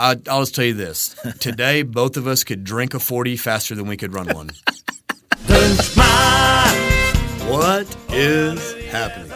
I, I'll just tell you this: today, both of us could drink a forty faster than we could run one. what is happening?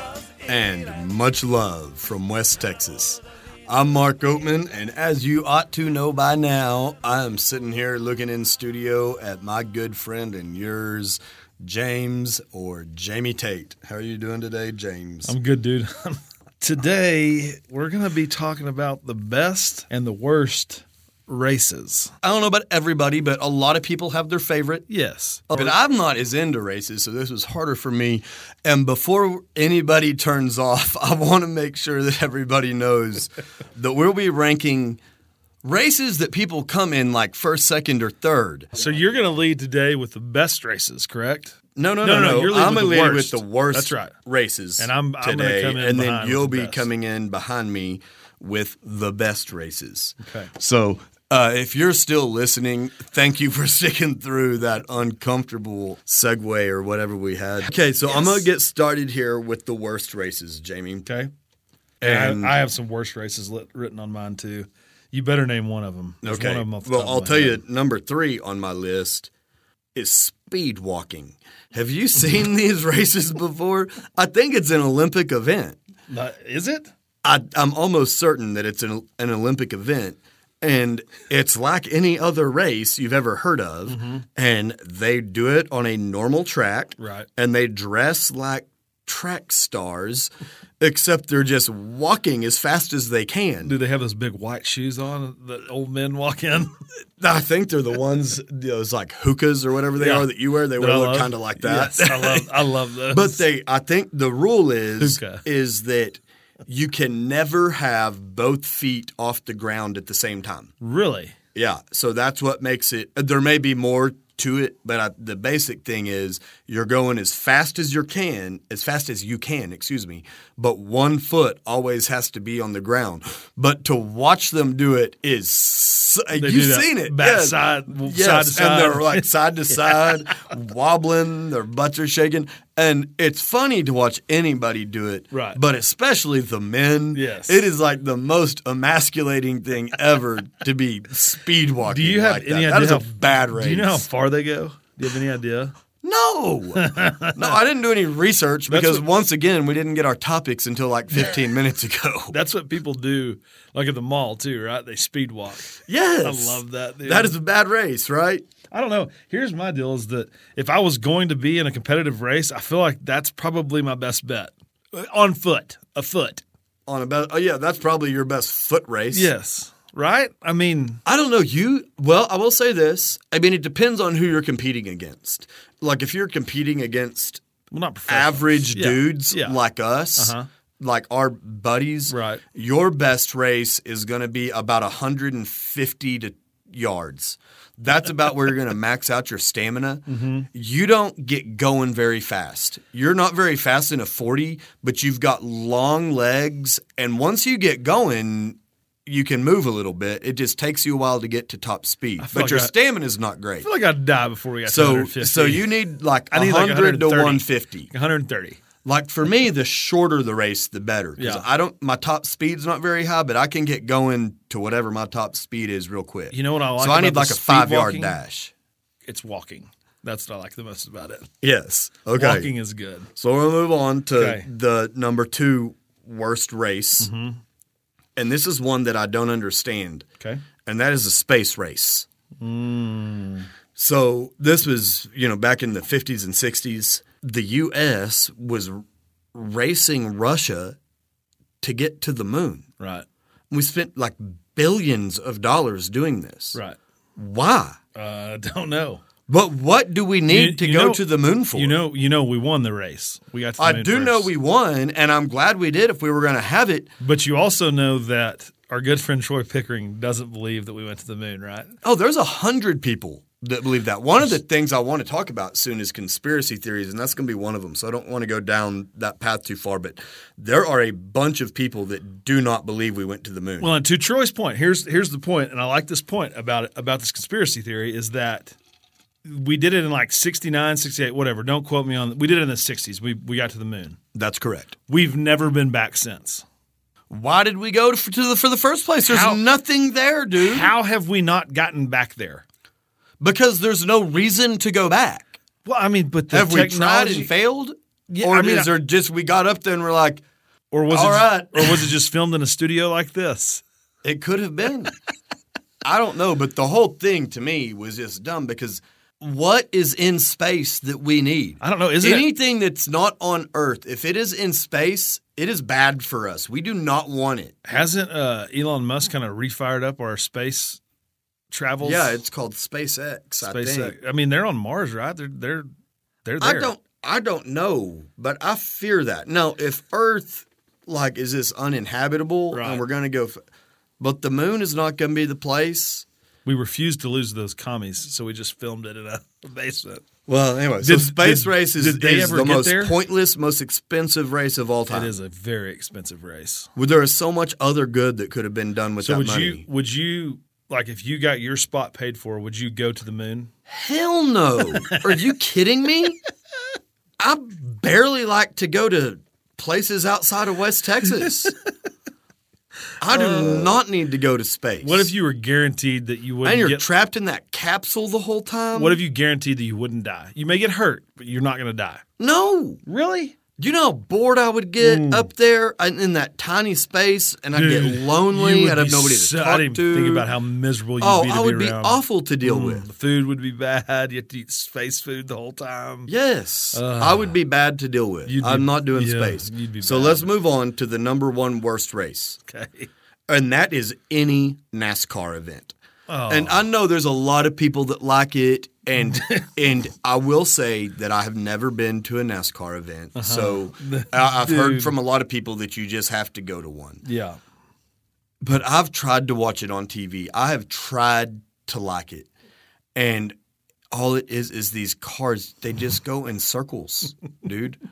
And much love from West Texas. I'm Mark Oatman, and as you ought to know by now, I am sitting here looking in studio at my good friend and yours, James or Jamie Tate. How are you doing today, James? I'm good, dude. Today, we're going to be talking about the best and the worst races. I don't know about everybody, but a lot of people have their favorite. Yes. But I'm not as into races, so this was harder for me. And before anybody turns off, I want to make sure that everybody knows that we'll be ranking races that people come in like first, second, or third. So you're going to lead today with the best races, correct? No, no, no, No, no, no. you're I'm lead with the worst That's right. races And I'm- I'm today, come in and then you'll the be coming in behind me with the best races. Okay. So uh, if you're still listening, thank you for sticking through that uncomfortable segue or whatever we had. Okay, so I'm gonna get started here with the worst races, Jamie. Okay. And I, I have some worst races lit, written on mine too. You better name one of them. There's okay, One of them the well, I'll tell head. you, number three on my list is speed walking. Have you seen these races before? I think it's an Olympic event. Uh, Is it? I, I'm almost certain that it's an, an Olympic event. And it's like any other race you've ever heard of. Mm-hmm. And they do it on a normal track. Right. And they dress like track stars, except they're just walking as fast as they can. Do they have those big white shoes on that old men walk in? I think they're the ones, those like Hokas or whatever they Yeah. are that you wear. They wear look kind of like that. Yes, I love. I love those. But they, I think the rule is Hoka. is that you can never have both feet off the ground at the same time. really, Yeah, so that's what makes it. There may be more to it, but I, the basic thing is you're going as fast as you can, as fast as you can, excuse me. But one foot always has to be on the ground. But to watch them do it is so, you've seen it, back yes. side- yes. side to side. and they're like side to side, wobbling, their butts are shaking, and it's funny to watch anybody do it, Right. But especially the men, Yes. it is like the most emasculating thing ever to be speed walking. do you have like any that. idea? That is how, a bad race. Do you know how far they go? Do you have any idea? No, no, I didn't do any research because what- once again we didn't get our topics until like 15 minutes ago. That's what people do, like at the mall too, right? They speed walk. Yes, I love that, dude. That is a bad race, right? I don't know. Here's my deal: is that if I was going to be in a competitive race, I feel like that's probably my best bet on foot, a foot. On a best, oh yeah, that's probably your best foot race. Yes, right. I mean, I don't know. You well, I will say this. I mean, it depends on who you're competing against. Like if you're competing against well, not average Yeah, dudes yeah. like us, Uh-huh. like our buddies, Right. Your best race is going to be about 150 to yards. That's about where you're going to max out your stamina. Mm-hmm. You don't get going very fast. You're not very fast in a 40, but you've got long legs. And once you get going, you can move a little bit. It just takes you a while to get to top speed. But like your stamina is not great. I feel like I'd die before we got to So, 150. so you need like I need like 100 to 130. 150. 130. Like for me, the shorter the race, the better. 'Cause Yeah. I don't. My top speed's not very high, but I can get going to whatever my top speed is real quick. You know what I like So I need like a five yard dash. It's walking. That's what I like the most about it. Yes. Okay. Walking is good. So we'll move on to Okay. the number two worst race, Mm-hmm. And this is one that I don't understand, Okay. and that is a space race. Mm. So this was, you know, back in the 50s and 60s, the U.S. was racing Russia to get to the moon. Right. We spent like billions of dollars doing this. Right. Why? Uh, don't know. But what do we need You- to you go know- to the moon for? You know, you know, we won the race. We got. To the I do know we won, and I'm glad we did if we were going to have it. But you also know that our good friend Troy Pickering doesn't believe that we went to the moon, right? Oh, there's a hundred people that believe that. One of the things I want to talk about soon is conspiracy theories, and that's going to be one of them. So I don't want to go down that path too far, but there are a bunch of people that do not believe we went to the moon. Well, and to Troy's point, here's here's the point, and I like this point about it, about this conspiracy theory is that we did it in like 69, 68, whatever. Don't quote me on. We did it in the 60s. We we got to the moon. that's correct. We've never been back since. Why did we go to, to the for the first place? There's How- nothing there, dude. How have we not gotten back there? because there's no reason to go back. Well, I mean, but the Have we tried and failed? Yeah, or I mean, is there just we got up there and we're like, or was All it, right. or was it just filmed in a studio like this? It could have been. I don't know, but the whole thing to me was just dumb because what is in space that we need? I don't know. It? Anything that's not on Earth, if it is in space, it is bad for us. We do not want it. Hasn't uh, Elon Musk kind of refired up our space travels? Yeah, it's called SpaceX. I think. I mean, they're on Mars, right? They're they're they're there. I don't. I don't know, but I fear that. Now, if Earth like is this uninhabitable Right. and we're gonna go, f- but the moon is not gonna be the place. We refused to lose those commies, so we just filmed it in a basement. Well, anyway, so space did- race is, did they is ever the most there? pointless, most expensive race of all time. It is a very expensive race. Well, There is so much other good that could have been done with So that would money. you would you like if you got your spot paid for? Would you go to the moon? Hell no! Are you kidding me? I barely like to go to places outside of West Texas. I do not need to go to space. Uh, What if you were guaranteed that you wouldn't die and you're get? trapped in that capsule the whole time? what if you guaranteed that you wouldn't die? You may get hurt, but you're not going to die. no? Really? Do you know how bored I would get up there in in that tiny space, and I'd get lonely. I'd have nobody to talk I didn't to. think about how miserable you'd oh, be to I would be be awful to deal Mm, with. The food would be bad. You have to eat space food the whole time. Yes, I would be bad to deal with. Be- I'm not doing yeah, space. so bad. let's move on to the number one worst race, Okay. and that is any NASCAR event. Oh. And I know there's a lot of people that like it, and and I will say that I have never been to a NASCAR event, so I, I've heard Uh-huh. From a lot of people that you just have to go to one. Yeah. But I've tried to watch it on TV. I have tried to like it, and all it is is these cars. They just go in circles, dude.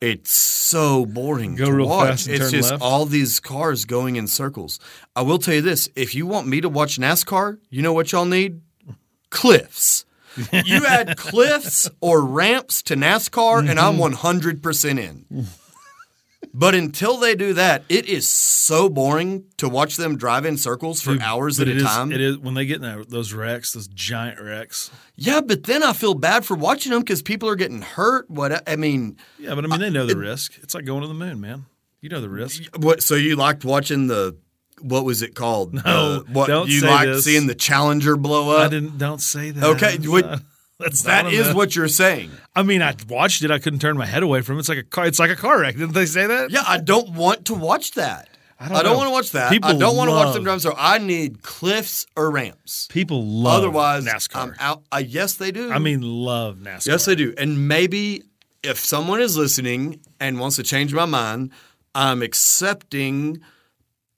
It's so boring Go to watch. it's just left? all these cars going in circles. I will tell you this: if you want me to watch NASCAR, you know what y'all need? Cliffs. you add cliffs or ramps to NASCAR, and I'm Mm-hmm. 100% in. But until they do that, it is so boring to watch them drive in circles for Dude, hours at a it is- time. It is when they get in that, those wrecks, those giant wrecks. Yeah, but then I feel bad for watching them because people are getting hurt. What I mean, Yeah, but I mean, they know the risk. It's like going to the moon, man. You know the risk. what? So you liked watching the what was it called? No, Uh, what don't you this. seeing the Challenger blow up? I didn't. Don't say that. Okay, what- that's That not what you're saying. I mean, I watched it. I couldn't turn my head away from it. It's like a car. It's like a car wreck. Didn't they say that? Yeah, I don't want to watch that. I don't don't, want to watch that. People I don't want to watch them drive. So I need cliffs or ramps. People love Otherwise, NASCAR. I'm out. Uh, yes, they do. I mean, love NASCAR. Yes, they do. And maybe if someone is listening and wants to change my mind, I'm accepting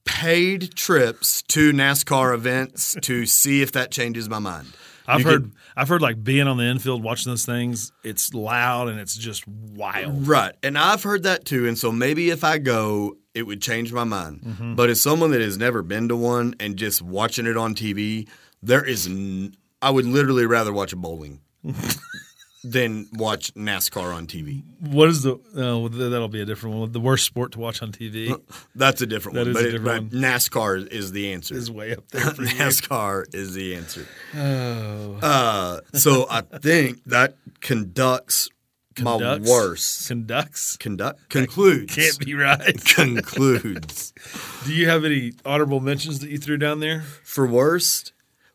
paid trips to NASCAR events to see if that changes my mind. I've You heard. could- I've heard like being on the infield watching those things. It's loud and it's just wild. Right. And I've heard that too. And so maybe if I go, it would change my mind. Mm-hmm. But as someone that has never been to one and just watching it on TV, there is, n- I would literally rather watch a bowling than watch NASCAR on TV. What is the? Oh, that'll be a different one. The worst sport to watch on TV That's a different That one. is but, a it- different but NASCAR is the answer. is way up there. For you. NASCAR is the answer. Oh. Uh, so I think that conducts, Conducts? my worst. Conducts Conduct concludes. can't be right. concludes. Do you have any honorable mentions that you threw down there? For worst,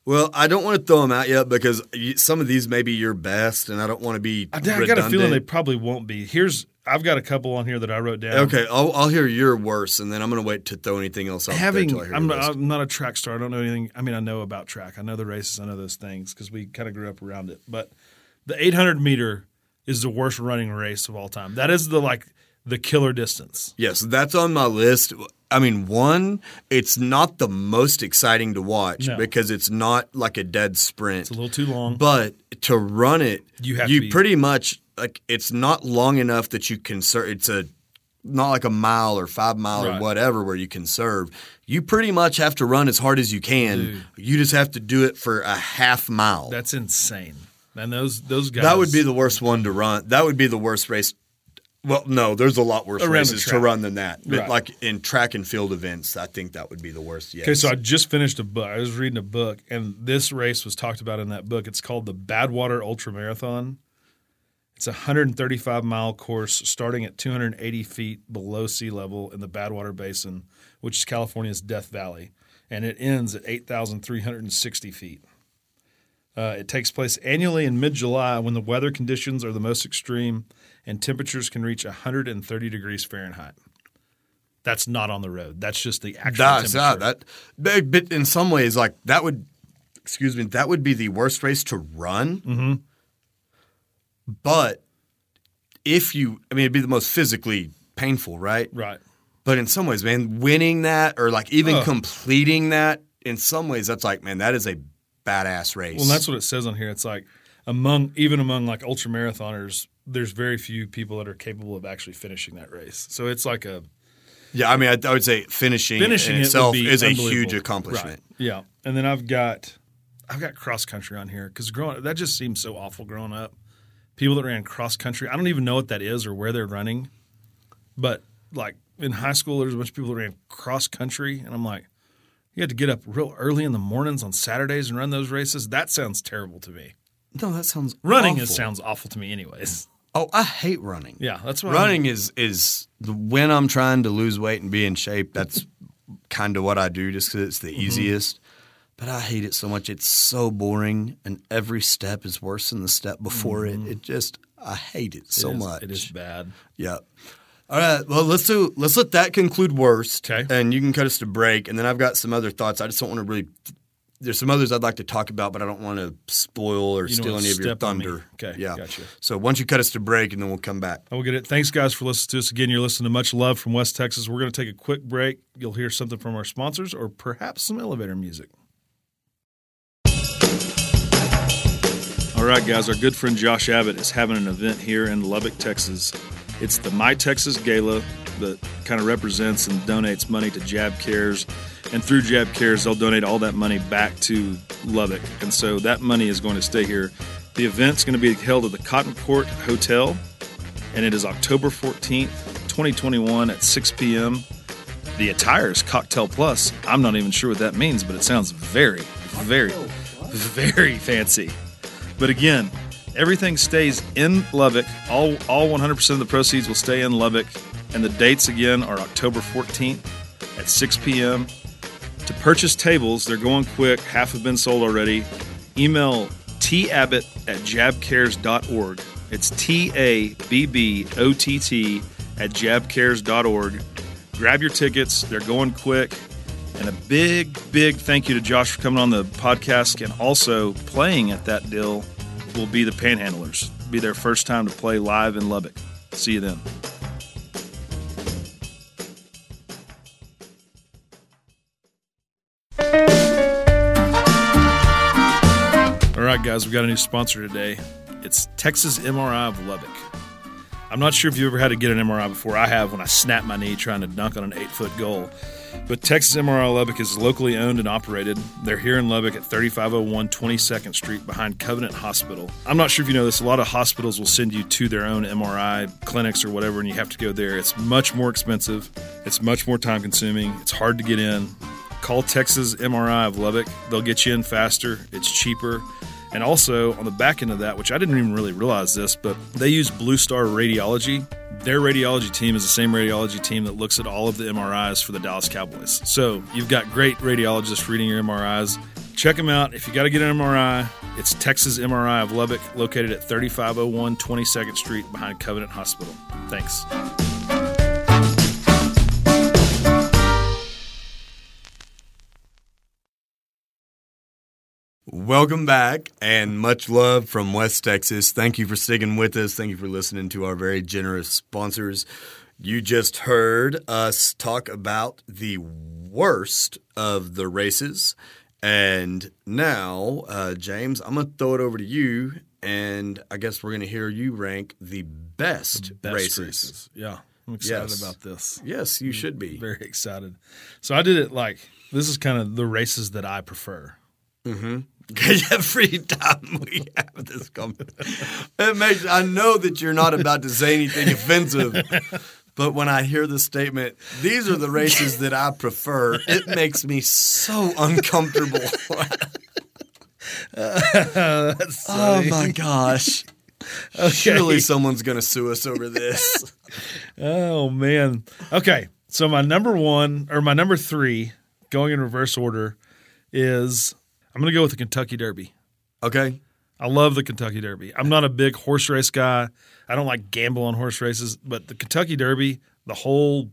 well, I don't want to throw them out yet because some of these may be your best, and I don't want to be. I, I got a feeling they probably won't be. Here's I've got a couple on here that I wrote down. Okay, I'll, I'll hear your worst, and then I'm going to wait to throw anything else out Having, there. till I hear I'm. I'm not a track star. I don't know anything. I mean, I know about track. I know the races. I know those things because we kind of grew up around it. But the 800 meter is the worst running race of all time. That is the like the killer distance. Yes, that's on my list. I mean, one, it's not the most exciting to watch No. because it's not like a dead sprint. It's a little too long. But to run it, You have you to be- pretty much like it's not long enough that you can serve. It's a not like a mile or five mile Right. or whatever where you can serve. You pretty much have to run as hard as you can. Dude. You just have to do it for a half mile. That's insane. And those those guys. that would be the worst one to run. That would be the worst race. Well, no, there's a lot worse Around races to run than that. Right. like in track and field events, I think that would be the worst. Yes. Okay, so I just finished a book. I was reading a book, and this race was talked about in that book. It's called the Badwater Ultra Marathon. It's a 135 mile course starting at 280 feet below sea level in the Badwater Basin, which is California's Death Valley, and it ends at 8,360 feet. Uh, it takes place annually in mid July when the weather conditions are the most extreme and temperatures can reach 130 degrees Fahrenheit. That's not on the road. That's just the actual That's temperature. yeah, that. But, in some ways, like that would, excuse me, that would be the worst race to run. Mm-hmm. But if you, I mean, it'd be the most physically painful, right? right. But in some ways, man, winning that or like even Ugh. completing that, in some ways, that's like, man, that is a badass race. Well, that's what it says on here. It's like among even among like ultra marathoners, there's very few people that are capable of actually finishing that race. So it's like a yeah, I mean, I, I would say finishing, finishing in it itself is a huge accomplishment. Right. Yeah, and then I've got I've got cross country on here because growing that just seems so awful growing up. People that ran cross country, I don't even know what that is or where they're running, but like in high school, there's a bunch of people that ran cross country, and I'm like, you had to get up real early in the mornings on Saturdays and run those races. That sounds terrible to me. No, that sounds Running awful. is, sounds awful to me, anyways. Oh, I hate running. Yeah, that's what running is is when I'm trying to lose weight and be in shape. That's kind of what I do, just because it's the Mm-hmm. easiest. But I hate it so much. It's so boring, and every step is worse than the step before it. It just I hate it so Mm-hmm. It is- much. It is bad. Yeah. All right. Well, let's do. Let's let that conclude worst. Okay. And you can cut us to break, and then I've got some other thoughts. I just don't want to really. There's some others I'd like to talk about, but I don't want to spoil or You steal any of your step on me. thunder. Okay, Yeah. gotcha. So once you cut us to break, and then we'll come back. I will get it. Thanks, guys, for listening to us again. You're listening to Much Love from West Texas. We're going to take a quick break. You'll hear something from our sponsors or perhaps some elevator music. All right, guys, our good friend Josh Abbott is having an event here in Lubbock, Texas. It's the My Texas Gala that kind of represents and donates money to Jab Cares. And through Jab Cares, they'll donate all that money back to Lubbock. And so that money is going to stay here. The event's going to be held at the Cotton Court Hotel, and it is October 14th, 2021 at 6 p.m. The attire is Cocktail Plus. I'm not even sure what that means, but it sounds very, very, very fancy. But again, everything stays in Lubbock. All all 100% of the proceeds will stay in Lubbock, and the dates again are October 14th at 6 p.m. To purchase tables, they're going quick. Half have been sold already. Email tabbott at jabcares.org. It's T A B B O T T at jabcares.org. Grab your tickets, they're going quick. And a big, big thank you to Josh for coming on the podcast and also playing at that deal will be the Panhandlers. Be their first time to play live in Lubbock. See you then. All right, guys, we got a new sponsor today. It's Texas MRI of Lubbock. I'm not sure if you ever had to get an MRI before. I have when I snapped my knee trying to dunk on an eight foot goal. But Texas MRI Lubbock is locally owned and operated. They're here in Lubbock at 3501 22nd Street behind Covenant Hospital. I'm not sure if you know this, a lot of hospitals will send you to their own MRI clinics or whatever, and you have to go there. It's much more expensive, it's much more time consuming, it's hard to get in. Call Texas MRI of Lubbock. They'll get you in faster, it's cheaper. And also on the back end of that, which I didn't even really realize this, but they use Blue Star Radiology. Their radiology team is the same radiology team that looks at all of the MRIs for the Dallas Cowboys. So you've got great radiologists reading your MRIs. Check them out. If you got to get an MRI, it's Texas MRI of Lubbock, located at 3501 22nd Street behind Covenant Hospital. Thanks. Welcome back and much love from West Texas. Thank you for sticking with us. Thank you for listening to our very generous sponsors. You just heard us talk about the worst of the races. And now, uh, James, I'm going to throw it over to you. And I guess we're going to hear you rank the best, Best races. Yeah. I'm excited Yes. about this. Yes, you should be. Very excited. So I did it like this is kind of the races that I prefer. Mm-hmm. Every time we have this conversation, it makes I know that you're not about to say anything offensive, but when I hear the statement, "These are the races that I prefer," it makes me so uncomfortable. oh my gosh! Surely someone's gonna sue us over this. Oh man. Okay. So my number one or my number three, going in reverse order, is I'm gonna go with the Kentucky Derby. Okay. I love the Kentucky Derby. I'm not a big horse race guy. I don't like gamble on horse races, but the Kentucky Derby, the whole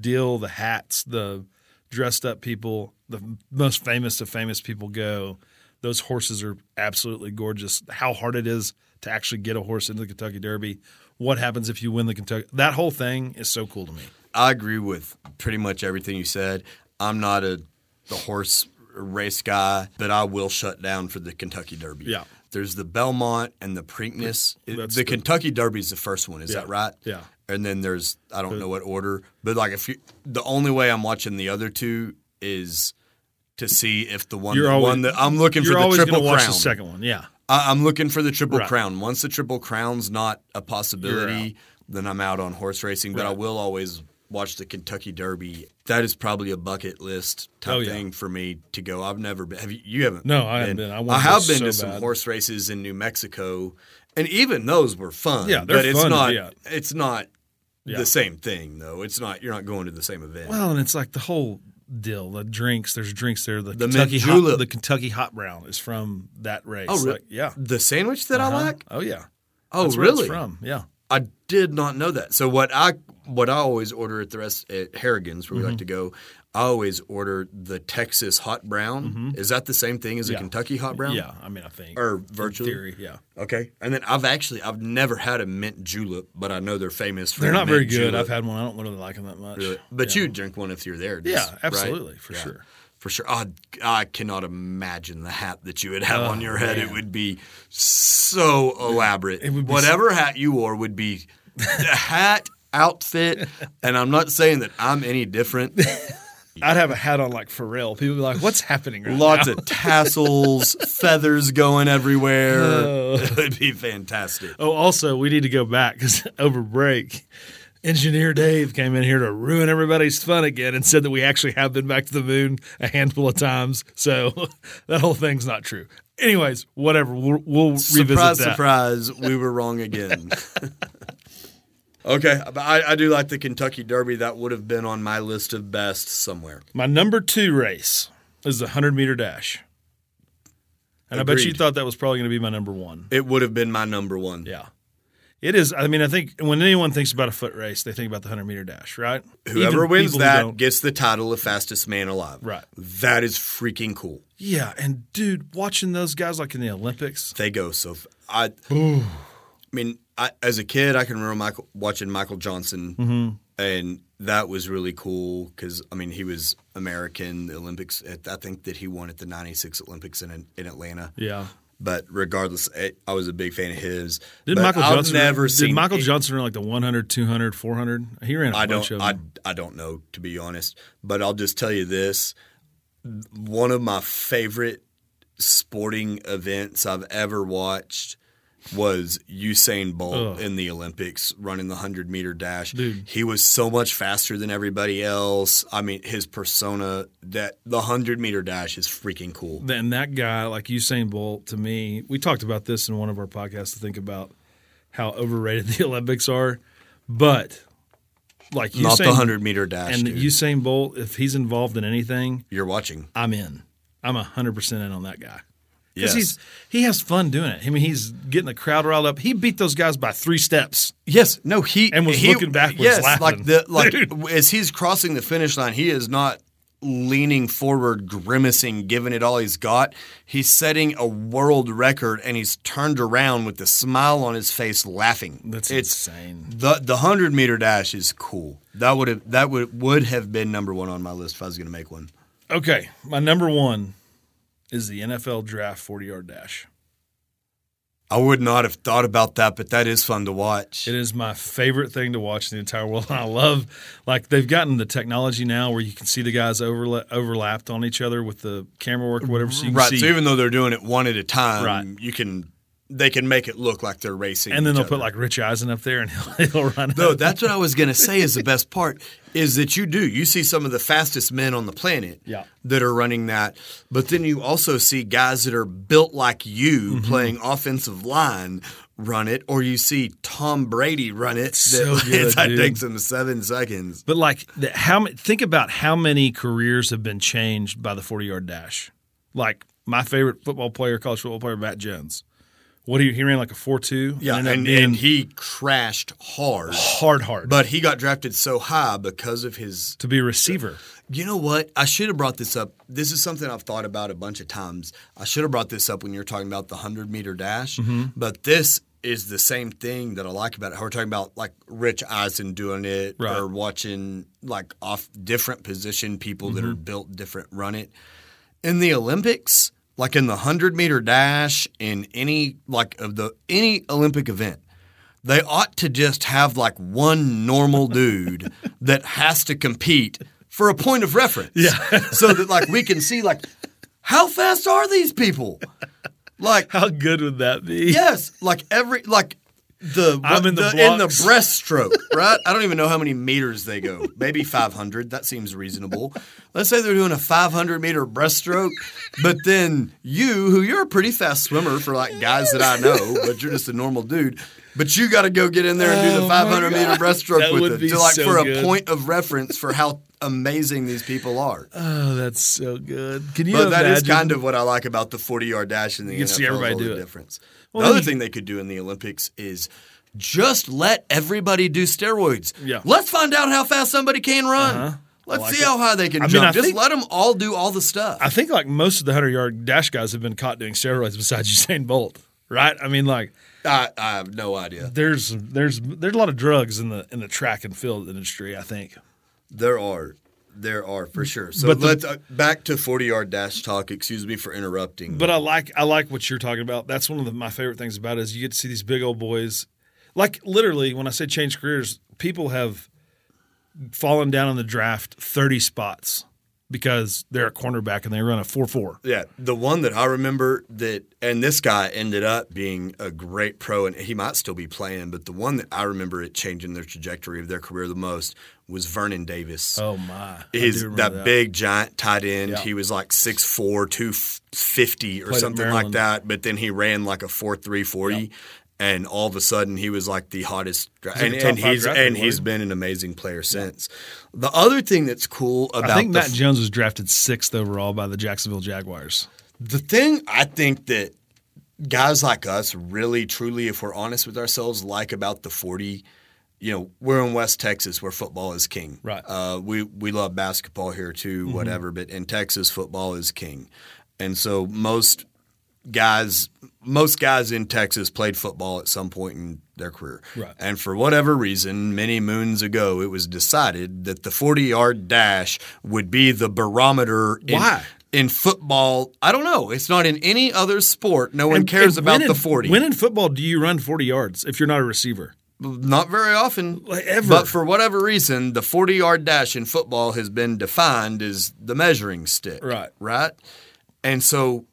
deal, the hats, the dressed up people, the most famous of famous people go. Those horses are absolutely gorgeous. How hard it is to actually get a horse into the Kentucky Derby. What happens if you win the Kentucky? That whole thing is so cool to me. I agree with pretty much everything you said. I'm not a the horse race guy, but I will shut down for the Kentucky Derby. Yeah. There's the Belmont and the Preakness. It- the the- Kentucky Derby is the first one. Is Yeah. that right? Yeah. And then there's I don't know what order, but like if you, the only way I'm watching the other two is to see if the one, You're the always- one that I'm looking for the triple watch crown. the second one. Yeah. I, I'm looking for the triple Right. crown. Once the triple crown's not a possibility, then I'm out on horse racing. But I will always watch the Kentucky Derby. That is probably a bucket list type Oh, yeah. thing for me to go. I've never been. Have you? You haven't? No, I haven't been. I I, have been to so some bad. horse races in New Mexico, and even those were fun. Yeah, they're but it's fun to not. be at. It's not Yeah. the same thing though. It's not. You're not going to the same event. Well, and it's like the whole deal. The drinks. There's drinks there. The, The Kentucky hot, the Kentucky hot brown is from that race. Oh, really? Like, yeah. the sandwich that I Uh-huh. like. Oh yeah. Oh, That's really? from. Yeah. I did not know that. So what I what I always order at the rest at Harrigan's where we Mm-hmm. like to go, I always order the Texas hot brown. Is that the same thing as a Mm-hmm. Kentucky hot brown? Yeah. I mean, I think Or virtually. theory. Yeah. Okay. And then I've actually I've never had a mint julep, but I know they're famous for They're the not very good. julep. I've had one. I don't really like them that much. Really. But yeah. you drink one if you're there. just- Yeah, right? absolutely, for Yeah. sure. For sure. I, I cannot imagine the hat that you would have on oh, your head. It Oh, would be so elaborate. It would be Whatever hat you wore would be the hat, outfit, and I'm not saying that I'm any different. I'd have a hat on like Pharrell. People would be like, "What's happening?" Right Lots now? of tassels, feathers going everywhere. Oh. It would be fantastic. Oh, also, we need to go back because over break, engineer Dave came in here to ruin everybody's fun again and said that we actually have been back to the moon a handful of times. So that whole thing's not true. Anyways, whatever. We'll, we'll revisit Surprise, that. surprise, we were wrong again. okay, but I, I do like the Kentucky Derby. That would have been on my list of best somewhere. My number two race is the 100 meter dash. And I bet you thought that was probably going to be my number one. It would have been my number one. Yeah. It is. I mean, I think when anyone thinks about a foot race, they think about the 100 meter dash, right? Whoever Even wins people who that gets the title of fastest man alive. Right. That is freaking cool. Yeah. And dude, watching those guys like in the Olympics, They go so. F- I. I mean, I, as a kid, I can remember Michael watching Michael Johnson, Mm-hmm. and that was really cool because I mean he was American. The Olympics. I think that he won at the '96 Olympics in in Atlanta. yeah. But regardless, I I was a big fan of his. Did But Michael I've Johnson never did seen Michael it- Johnson run like the 100, 200, 400? He ran a I bunch don't. of I. I don't know to be honest, but I'll just tell you this: one of my favorite sporting events I've ever watched was Usain Bolt Ugh. in the Olympics running the hundred meter dash. Dude. He was so much faster than everybody else. I mean, his persona that the hundred meter dash is freaking cool. Then that guy, like Usain Bolt, to me, we talked about this in one of our podcasts to think about how overrated the Olympics are. But like Usain, Not the hundred meter dash. and dude. Usain Bolt, if he's involved in anything, You're watching. I'm in. I'm hundred percent in on that guy. Because Yes. he's he has fun doing it. I mean, he's getting the crowd riled up. He beat those guys by three steps. Yes, no, he And was he- looking backwards Yes, laughing. like the like Dude. as he's crossing the finish line, he is not leaning forward, grimacing, giving it all he's got. He's setting a world record, and he's turned around with a smile on his face, laughing. That's it's insane. the the hundred meter dash is cool. That would have that would would have been number one on my list if I was going to make one. Okay, my number one is the NFL Draft 40 yard dash. I would not have thought about that, but that is fun to watch. It is my favorite thing to watch in the entire world. I love, like, they've gotten the technology now where you can see the guys overla- overlapped on each other with the camera work or whatever. So you can right. see, So even though they're doing it one at a time, Right. you can they can make it look like they're racing. and then they'll other. put like Rich Eisen up there and he'll, he'll run. It. No, out. that's what I was going to say is the best part is that you do. You see some of the fastest men on the planet Yeah. that are running that, but then you also see guys that are built like you Mm-hmm. playing offensive line run it, or you see Tom Brady run it. So that good, that dude. takes him seven seconds. But like, the, how think about how many careers have been changed by the forty yard dash. Like my favorite football player, college football player, Matt Jones. What he he ran like a four two. Yeah, and, and he crashed hard, hard hard, but he got drafted so high because of his to be a receiver. You know what? I should have brought this up. This is something I've thought about a bunch of times. I should have brought this up when you were talking about the 100 meter dash, Mm-hmm. but this is the same thing that I like about it. How we're talking about like Rich Eisen doing it Right. or watching like off different position people that are Mm-hmm. built different run it. In the Olympics, like in the 100 meter dash, in any like of the any Olympic event, they ought to just have like one normal dude that has to compete for a point of reference. Yeah. so that like we can see like how fast are these people? Like How good would that be? yes, like every like the, I'm in the in the breaststroke, right? I don't even know how many meters they go. Maybe 500. That seems reasonable. Let's say they're doing a 500 meter breaststroke, but then you, who you're a pretty fast swimmer for like guys that I know, but you're just a normal dude. But you got to go get in there and do Oh the my 500 meter breaststroke That with be to like so for a point of reference for how amazing these people are. Oh, that's so good. Can you But that is kind of what I like about the 40 yard dash in the You can NFL. see everybody do the it. difference. Well, the other thing they could do in the Olympics is just let everybody do steroids. Yeah. Let's find out how fast somebody can run. Uh-huh. Let's like see it. how high they can I jump. I just think- let them all do all the stuff. I think like most of the hundred yard dash guys have been caught doing steroids besides Usain Bolt, right? I mean, like I, I have no idea. there's there's there's a lot of drugs in the in the track and field industry. I think. There are. There are for sure. So But the- let's uh, back to 40 yard dash talk. Excuse me for interrupting. But I like I like what you're talking about. That's one of the, my favorite things about it is you get to see these big old boys. Like literally, when I say change careers, people have fallen down in the draft 30 spots because they're a cornerback and they run a 4-4. Yeah, the one that I remember that, and this guy ended up being a great pro, and he might still be playing. But the one that I remember it changing their trajectory of their career the most was Vernon Davis. Oh my! His do that, big giant tight end. Yeah. He was like 6'4", 250 or Played something like that. But then he ran like a four three forty. And all of a sudden, he was like the hottest, dra- like and, and he's draft and he's been an amazing player since. The other thing that's cool about I think Matt Jones was drafted sixth overall by the Jacksonville Jaguars. The thing I think that guys like us really, truly, if we're honest with ourselves, like about the 40, you know, we're in West Texas where football is king. Right. Uh, we, we love basketball here too, whatever, but in Texas, football is king. And so most guys, most guys in Texas played football at some point in their career. Right. And for whatever reason, many moons ago, it was decided that the 40 yard dash would be the barometer. in- Why? in football, I don't know. It's not in any other sport. No one And- cares and about when the in- 40. When in football do you run 40 yards if you're not a receiver? Not very often. Like, ever. But for whatever reason, the 40 yard dash in football has been defined as the measuring stick. Right. Right. And so,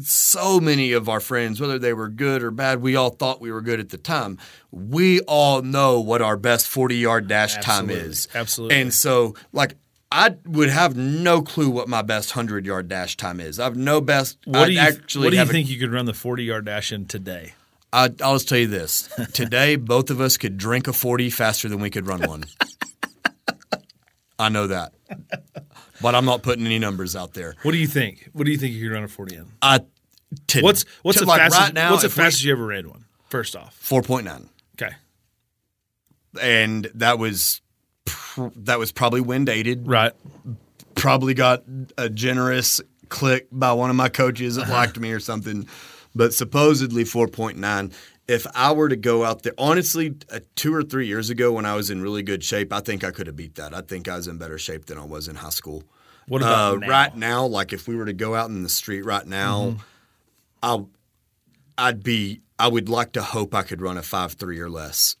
so many of our friends, whether they were good or bad, we all thought we were good at the time. We all know what our best 40 yard dash time is. Absolutely. And so, like, I would have no clue what my best 100 yard dash time is. I have no best. What I'd do you actually What do you have a- think you could run the 40 yard dash in today? I, I'll just tell you this. Today, both of us could drink a 40 faster than we could run one. I know that. But I'm not putting any numbers out there. What do you think? What do you think you could run a 40 in? Uh, I, to, What's what's the like fastest? right now, what's the if we- fastest you ever ran one? First off, 4.9. okay, And that was pr- that was probably wind aided. right. Probably got a generous click by one of my coaches that liked me or something. But supposedly 4.9. If I were to go out there, honestly, uh, two or three years ago when I was in really good shape, I think I could have beat that. I think I was in better shape than I was in high school. What about uh, now? right now? Like if we were to go out in the street right now, Mm-hmm. I I'd be. I would like to hope I could run a five three or less.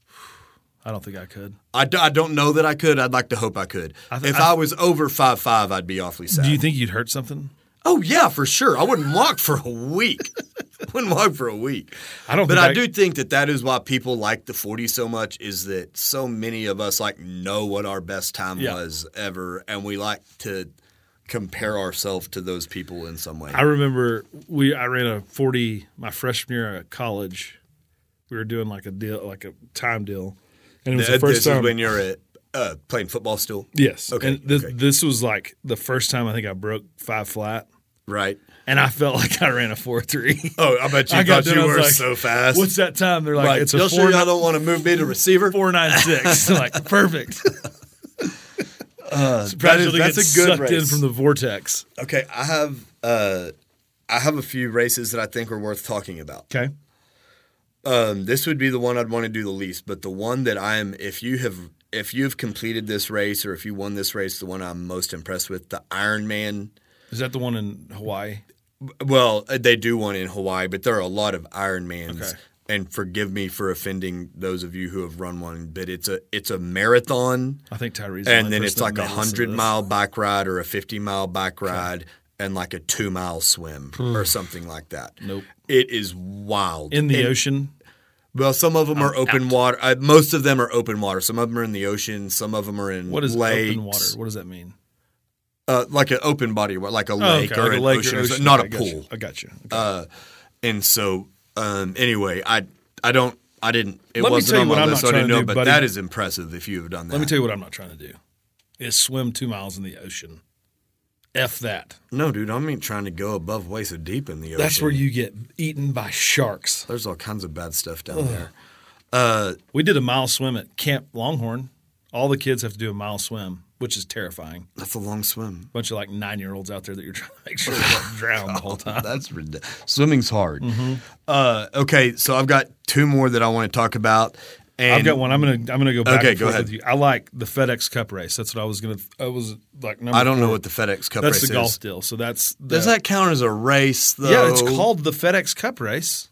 I don't think I could. I, d- I don't know that I could. I'd like to hope I could. I th- if I- I, was over five five, I'd be awfully sad. Do you think you'd hurt something? Oh yeah, for sure. I wouldn't walk for a week. wouldn't walk for a week. I don't But think I, I- do think that that is why people like the 40 so much is that so many of us like know what our best time Yeah. was ever and we like to compare ourselves to those people in some way. I remember we I ran a forty my freshman year at college. We were doing like a deal, like a time deal, and it was the Th- first time. when you're at, uh, playing football still, yes, Okay, And this, okay. this was like the first time I think I broke five flat, right? and I felt like I ran a four three. Oh, I bet you I got thought done, you were like, so fast. What's that time? They're like, like, it's a four, sure y'all don't want to move me to receiver? four nine six. like perfect. Uh, that is, that's a good sucked in race. from the vortex. okay, I have uh, I have a few races that I think are worth talking about. Okay, Um, this would be the one I'd want to do the least, but the one that I'm if you have if you've completed this race or if you won this race, the one I'm most impressed with, the Ironman. is that the one in Hawaii? Well, uh, they do one in Hawaii, but there are a lot of Ironmans. Okay. And forgive me for offending those of you who have run one, but it's a it's a marathon, I think Tyree's. and then it's like a made us to hundred mile bike ride or a fifty mile bike ride, and like a two mile swim or something like that. Nope. It is wild in the And- ocean. Well, some of them are open water. Uh, most of them are open water. Some of them are in the ocean. Some of them are in What is lakes. open water? What does that mean? Uh, like an open body, like a Oh, lake okay, or like a an lake ocean, or or ocean. something, not Okay, a I got pool. you. I got you. Okay. Uh, and so, um, anyway, I I don't I didn't. It Let me wasn't tell you on what my I'm list. not so I didn't trying to know, do, but buddy. that is impressive if you have done that. Let me tell you what I'm not trying to do: is swim two miles in the ocean. F that. No, dude, I'm not trying to go above waist deep in the ocean. That's where you get eaten by sharks. There's all kinds of bad stuff down there. Uh, We did a mile swim at Camp Longhorn. All the kids have to do a mile swim, which is terrifying. that's a long swim. bunch of like nine year olds out there that you're trying to make sure they don't drown the whole time. That's ridiculous. Swimming's hard. Mm-hmm. Uh, okay, so I've got two more that I want to talk about. And I've got one. I'm gonna I'm gonna go back Okay, and go forth ahead. with you. I like the FedEx Cup race. That's what I was gonna. I was like number. I don't know what the FedEx Cup That's race the golf is. deal. So that's the, Does that count as a race though? Yeah, it's called the FedEx Cup race,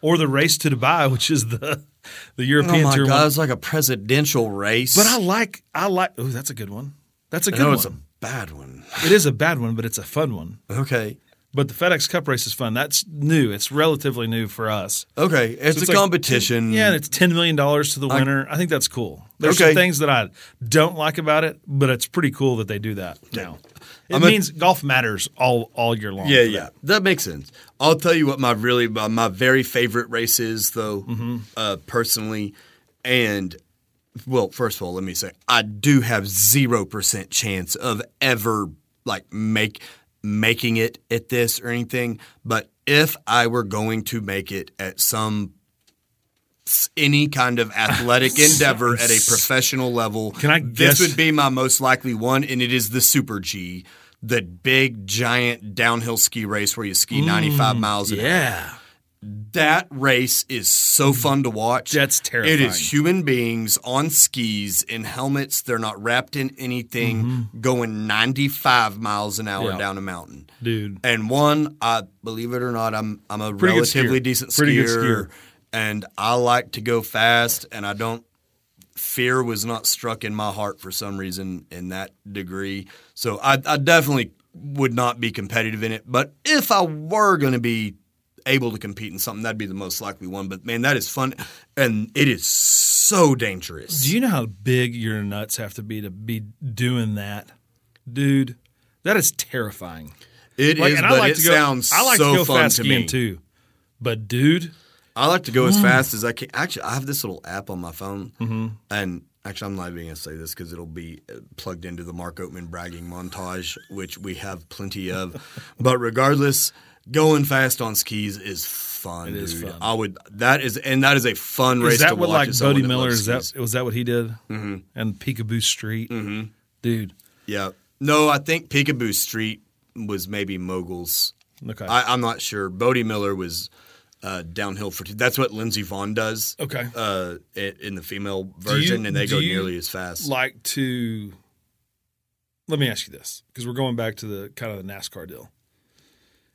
or the race to Dubai, which is the the European Oh my Tour god, it's like a presidential race. But I like I like. Oh, that's a good one. That's a good one. it's a bad one. It is a bad one, but it's a fun one. Okay. But the FedEx Cup race is fun. That's new. It's relatively new for us. Okay. It's, So a like- competition. yeah, and it's ten million dollars to the winner. I, think that's cool. There's Okay. some things that I don't like about it, but it's pretty cool that they do that now. It I'm a- means golf matters all all year long. Yeah, yeah, that. that makes sense. I'll tell you what my really my my very favorite race is, though, Mm-hmm. uh, personally, and well, first of all, let me say I do have zero percent chance of ever like make making it at this or anything. But if I were going to make it at some any kind of athletic endeavor at a professional level, Can I this would be my most likely one, and it is the Super G, the big giant downhill ski race where you ski 95 miles an hour. Mm, Yeah. That race is so fun to watch. That's terrifying. It is human beings on skis in helmets. They're not wrapped in anything, going 95 miles an hour Mm-hmm. Yeah. down a mountain. Dude. And one, I believe it or not, I'm I'm a Pretty relatively skier. decent Pretty good skier, skier. and I like to go fast, and I don't. Fear was not struck in my heart for some reason in that degree, so I, I definitely would not be competitive in it. But if I were going to be able to compete in something, that'd be the most likely one. But man, that is fun, and it is so dangerous. Do you know how big your nuts have to be to be doing that, dude? That is terrifying. It is, Like, and but I like it to go. sounds I like so to go fun fast to skiing me. too, but dude, I like to go Mm. as fast as I can. Actually, I have this little app on my phone, Mm-hmm. and actually, I'm not even going to say this because it'll be uh, plugged into the Mark Oatman bragging montage, which we have plenty of. but regardless, going fast on skis is fun. It is dude. fun. I would. That is, and that is a fun race is that to what watch. like as Bodie that Miller? loves Is that was that what he did? Mm-hmm. And Picabo Street, mm-hmm. dude. Yeah. No, I think Picabo Street was maybe moguls. Okay, I, I'm not sure. Bode Miller was. Uh, downhill for two. That's what Lindsey Vonn does. okay. uh, i- in the female you- version, and they go nearly as fast. like to let me ask you this because we're going back to the kind of the NASCAR deal.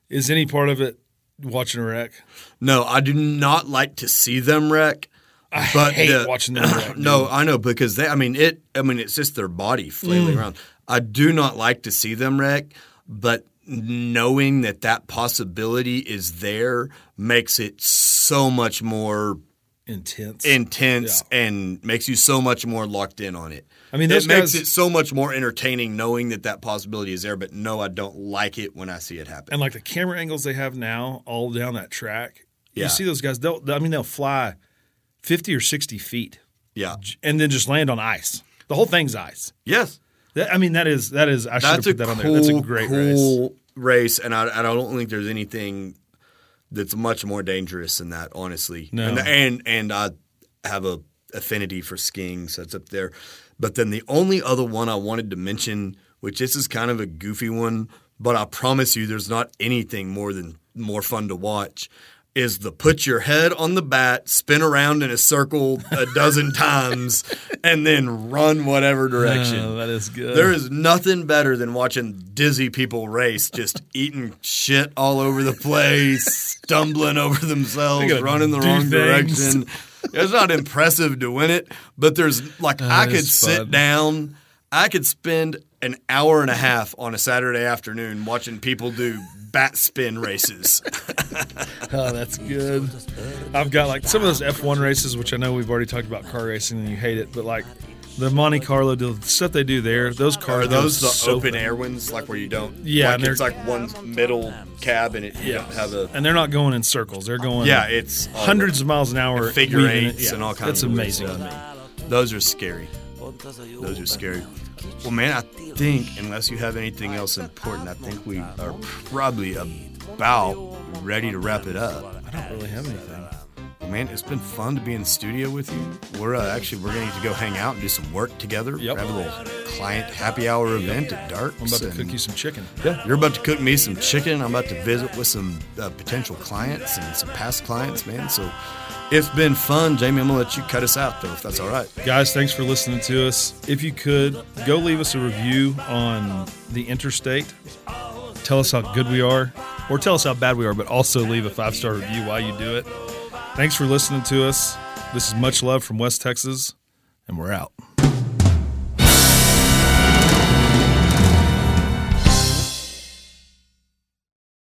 Is any part of it Watching a wreck. No, I do not like to see them wreck. I But hate the- watching them wreck. No, dude. I know because they. I mean it. I mean it's just their body flailing Mm. around. I do not like to see them wreck, but knowing that that possibility is there makes it so much more intense. intense and makes you so much more locked in on it. I mean, it makes guys- it so much more entertaining knowing that that possibility is there. But no, I don't like it when I see it happen. and like the camera angles they have now, all down that track. Yeah. You see those guys? They'll. I mean, they'll fly fifty or sixty feet yeah. and then just land on ice. The whole thing's ice. Yes. That, I mean, that is that is. I should have put that on cool, there. That's a great race. race, and I, I don't think there's anything that's much more dangerous than that, honestly. No. And and, and I have a affinity for skiing, so it's up there. But then the only other one I wanted to mention, which this is kind of a goofy one, but I promise you, there's not anything more than more fun to watch. Is the put your head on the bat, spin around in a circle a dozen times, and then run whatever oh, direction. Oh, that is good. There is nothing better than watching dizzy people race, just eating shit all over the place, stumbling over themselves, running the wrong things. direction. It's not impressive to win it, but there's like I could sit fun. down, I could spend an hour and a half on a Saturday afternoon watching people do bat spin races. Oh, that's good. I've got like some of those F1 races, which I know we've already talked about car racing and you hate it, but like the Monte Carlo deal, the stuff they do there, those Are cars, those the so open fun. air ones, like where you don't? Yeah, like and it's like one middle cab and it you don't have a. and they're not going in circles; they're going Yeah, it's hundreds of miles an hour, figure eights Yeah, and all kinds That's of amazing. Those are scary. Those are scary. Well, man, I think unless you have anything else important, I think we are probably about ready to wrap it up. I don't really have anything. Well, man, it's been fun to be in the studio with you. We're uh, actually we're going to go hang out and do some work together. Yep. Have a little client happy hour event at Dark. I'm about to cook you some chicken. Yeah, you're about to cook me some chicken. I'm about to visit with some uh, potential clients and some past clients, man. So it's been fun, Jamie. I'm gonna let you cut us out though, if that's all right. Guys, thanks for listening to us. If you could, go leave us a review on the interstate. Tell us how good we are, or tell us how bad we are, but also leave a five star review while you do it. Thanks for listening to us. This is much love from West Texas, and we're out.